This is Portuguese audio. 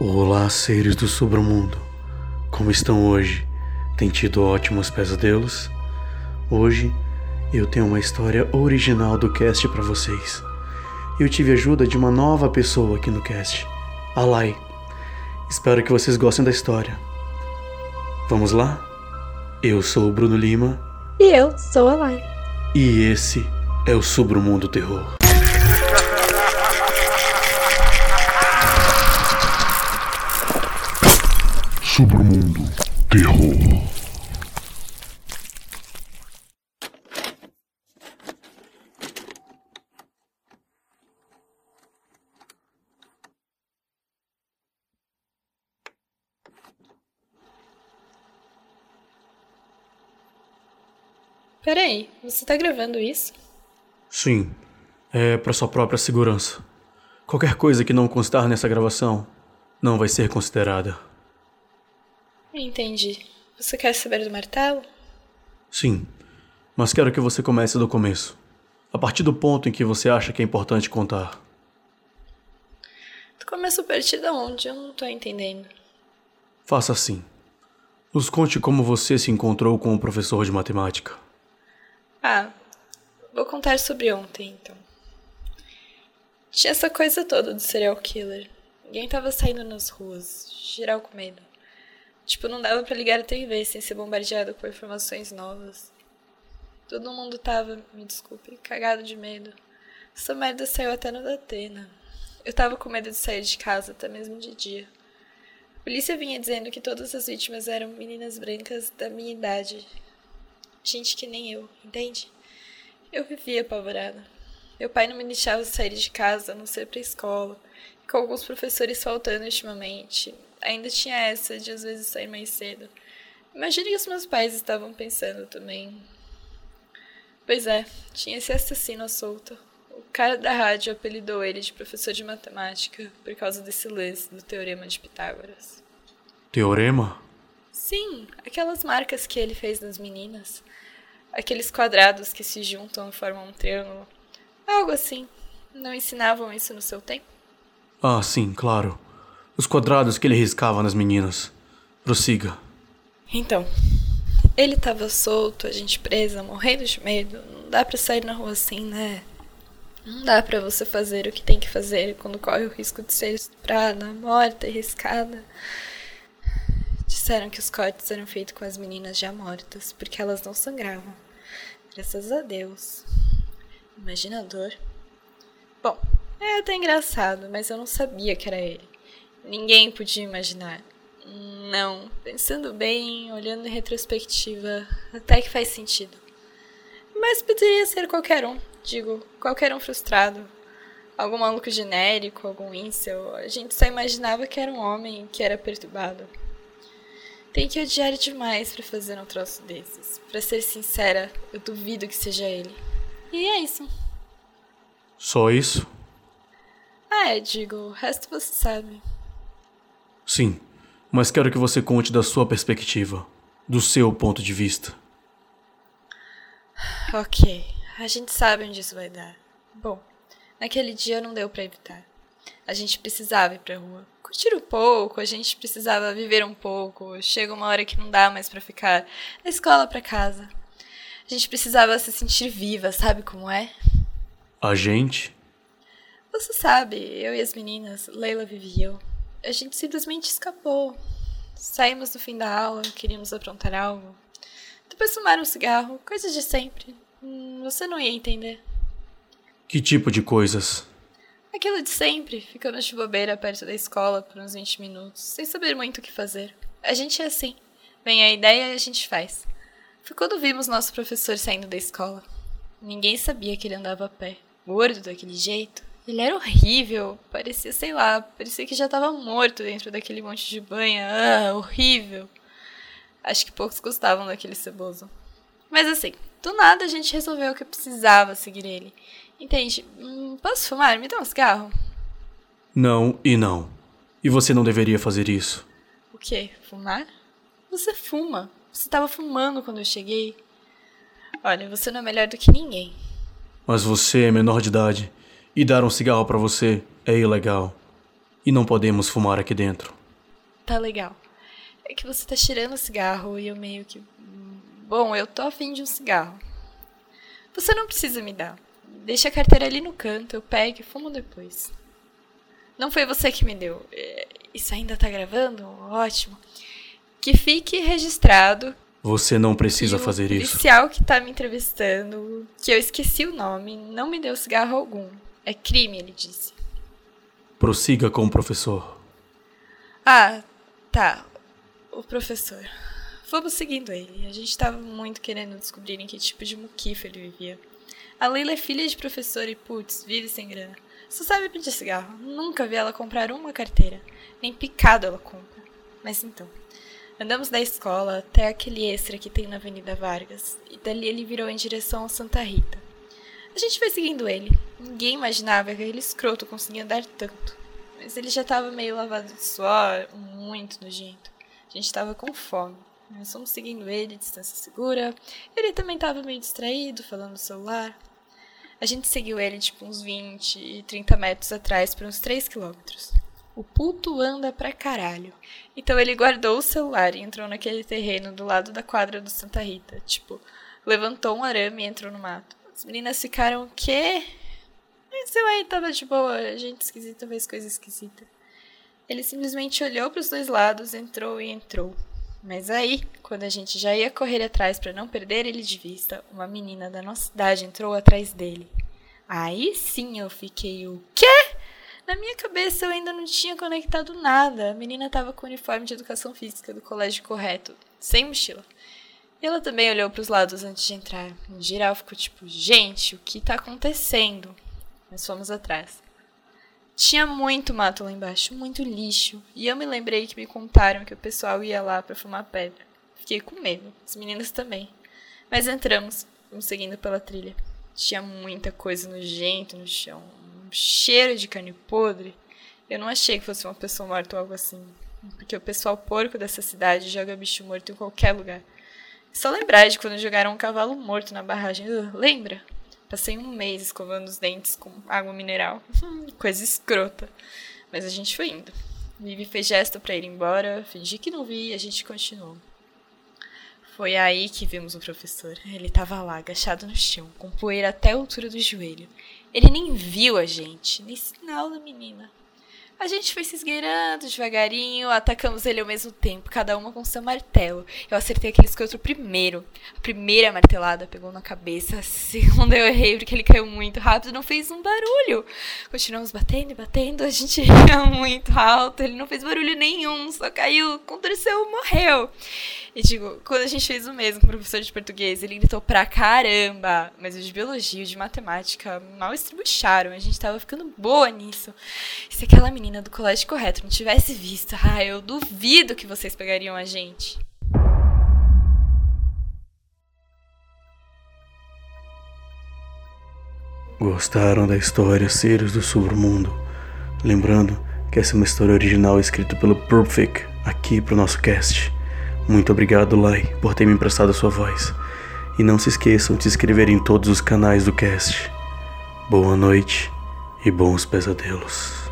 Olá, seres do submundo. Como estão hoje? Tem tido ótimos pesadelos? Hoje eu tenho uma história original do cast para vocês. Eu tive ajuda de uma nova pessoa aqui no cast, a Lai. Espero que vocês gostem da história. Vamos lá? Eu sou o Bruno Lima. E eu sou a Lai. E esse é o Submundo Terror. Submundo Terror. Peraí, você tá gravando isso? Sim, é para sua própria segurança. Qualquer coisa que não constar nessa gravação não vai ser considerada. Entendi. Você quer saber do martelo? Sim, mas quero que você comece do começo. A partir do ponto em que você acha que é importante contar. Tu começou a partir de onde? Eu não tô entendendo. Faça assim. Nos conte como você se encontrou com o professor de matemática. Ah, vou contar sobre ontem, então. Tinha essa coisa toda do serial killer. Ninguém tava saindo nas ruas, geral com medo. Tipo, não dava para ligar a TV sem ser bombardeado por informações novas. Todo mundo tava, me desculpe, cagado de medo. Essa merda saiu até no Datena. Eu tava com medo de sair de casa, até mesmo de dia. A polícia vinha dizendo que todas as vítimas eram meninas brancas da minha idade. Gente que nem eu, entende? Eu vivia apavorada. Meu pai não me deixava sair de casa, a não ser pra escola. Com alguns professores faltando ultimamente, ainda tinha essa de às vezes sair mais cedo. Imagine que os meus pais estavam pensando também. Pois é, tinha esse assassino à solta. O cara da rádio apelidou ele de professor de matemática por causa desse lance do teorema de Pitágoras. Teorema? Sim, aquelas marcas que ele fez nas meninas. Aqueles quadrados que se juntam e formam um triângulo. Algo assim. Não ensinavam isso no seu tempo? Ah, sim, claro. Os quadrados que ele riscava nas meninas. Prossiga. Então, ele tava solto, a gente presa, morrendo de medo. Não dá pra sair na rua assim, né? Não dá pra você fazer o que tem que fazer quando corre o risco de ser estuprada, morta e riscada. Disseram que os cortes eram feitos com as meninas já mortas, porque elas não sangravam. Graças a Deus. Imagina a dor. Bom, é até engraçado, mas eu não sabia que era ele. Ninguém podia imaginar. Não, pensando bem, olhando em retrospectiva, até que faz sentido. Mas poderia ser qualquer um, digo, qualquer um frustrado. Algum maluco genérico, algum incel. A gente só imaginava que era um homem que era perturbado. Tem que odiar demais para fazer um troço desses. Para ser sincera, eu duvido que seja ele. E é isso. Só isso? Ah, é, digo, o resto você sabe. Sim, mas quero que você conte da sua perspectiva, do seu ponto de vista. Ok, a gente sabe onde isso vai dar. Bom, naquele dia não deu para evitar. A gente precisava ir pra rua. Curtir um pouco, a gente precisava viver um pouco. Chega uma hora que não dá mais para ficar da escola para casa. A gente precisava se sentir viva, sabe como é? A gente? Você sabe, eu e as meninas, Leila, Vivi eu, a gente simplesmente escapou. Saímos no fim da aula, queríamos aprontar algo. Depois fumar um cigarro, coisas de sempre. Hum, Você não ia entender. Que tipo de coisas? Aquilo de sempre, ficando de bobeira perto da escola por uns 20 minutos, sem saber muito o que fazer. A gente é assim. Vem a ideia e a gente faz. Foi quando vimos nosso professor saindo da escola. Ninguém sabia que ele andava a pé. Gordo daquele jeito. Ele era horrível. Parecia, sei lá, parecia que já estava morto dentro daquele monte de banha. Ah, horrível. Acho que poucos gostavam daquele ceboso. Mas assim, do nada a gente resolveu que eu precisava seguir ele. Entende? Hum, posso fumar? Me dá um cigarro? Não e não. E você não deveria fazer isso. O quê? Fumar? Você fuma. Você estava fumando quando eu cheguei. Olha, você não é melhor do que ninguém. Mas você é menor de idade e dar um cigarro para você é ilegal. E não podemos fumar aqui dentro. Tá legal. É que você tá cheirando cigarro e eu meio que. Bom, eu tô afim de um cigarro. Você não precisa me dar. Deixa a carteira ali no canto, eu pego e fumo depois. Não foi você que me deu. É, isso ainda tá gravando? Ótimo. Que fique registrado. Você não precisa fazer isso. O policial que tá me entrevistando, que eu esqueci o nome, não me deu cigarro algum. É crime, ele disse. Prossiga com o professor. Ah, tá. O professor. Fomos seguindo ele. A gente estava muito querendo descobrir em que tipo de muquifa ele vivia. A Leila é filha de professor e, putz, vive sem grana. Só sabe pedir cigarro. Nunca vi ela comprar uma carteira. Nem picado ela compra. Mas então. Andamos da escola até aquele extra que tem na Avenida Vargas. E dali ele virou em direção a Santa Rita. A gente foi seguindo ele. Ninguém imaginava que aquele escroto conseguia andar tanto. Mas ele já estava meio lavado de suor, muito nojento. A gente estava com fome. Nós fomos seguindo ele, distância segura. Ele também estava meio distraído, falando no celular. A gente seguiu ele tipo uns 20 e 30 metros atrás por uns 3 quilômetros. O puto anda pra caralho. Então ele guardou o celular e entrou naquele terreno do lado da quadra do Santa Rita. Tipo, levantou um arame e entrou no mato. As meninas ficaram, o quê? Mas eu aí tava de boa, gente esquisita fez coisa esquisita. Ele simplesmente olhou para os dois lados, entrou e entrou. Mas aí, quando a gente já ia correr atrás para não perder ele de vista, uma menina da nossa idade entrou atrás dele. Aí sim eu fiquei o quê? Na minha cabeça eu ainda não tinha conectado nada. A menina estava com o uniforme de educação física do colégio correto, sem mochila. Ela também olhou para os lados antes de entrar. Em geral ficou tipo, gente, o que está acontecendo? Nós fomos atrás. Tinha muito mato lá embaixo, muito lixo. E eu me lembrei que me contaram que o pessoal ia lá para fumar pedra. Fiquei com medo, as meninas também. Mas entramos, fomos seguindo pela trilha. Tinha muita coisa nojenta no chão, um cheiro de carne podre. Eu não achei que fosse uma pessoa morta ou algo assim. Porque o pessoal porco dessa cidade joga bicho morto em qualquer lugar. Só lembrar de quando jogaram um cavalo morto na barragem. Uh, lembra? Passei um mês escovando os dentes com água mineral. Coisa escrota. Mas a gente foi indo. Vivi fez gesto para ir embora, fingi que não vi e a gente continuou. Foi aí que vimos o professor. Ele estava lá, agachado no chão, com poeira até a altura do joelho. Ele nem viu a gente, nem sinal da menina. A gente foi se esgueirando devagarinho, atacamos ele ao mesmo tempo, cada uma com seu martelo. Eu acertei aquele escroto primeiro. A primeira martelada pegou na cabeça, a segunda eu errei porque ele caiu muito rápido, não fez um barulho. Continuamos batendo e batendo, a gente ia muito alto, ele não fez barulho nenhum, só caiu, contorceu, morreu. E digo, quando a gente fez o mesmo com o professor de português, ele gritou pra caramba, mas os de biologia, os de matemática, mal estribucharam, a gente tava ficando boa nisso. E se aquela menina menina do colégio correto não tivesse visto, ah, eu duvido que vocês pegariam a gente. Gostaram da história Seres do Submundo? Lembrando que essa é uma história original escrita pelo Perfect aqui pro nosso cast. Muito obrigado, Lai, por ter me emprestado a sua voz. E não se esqueçam de se inscrever em todos os canais do cast. Boa noite e bons pesadelos.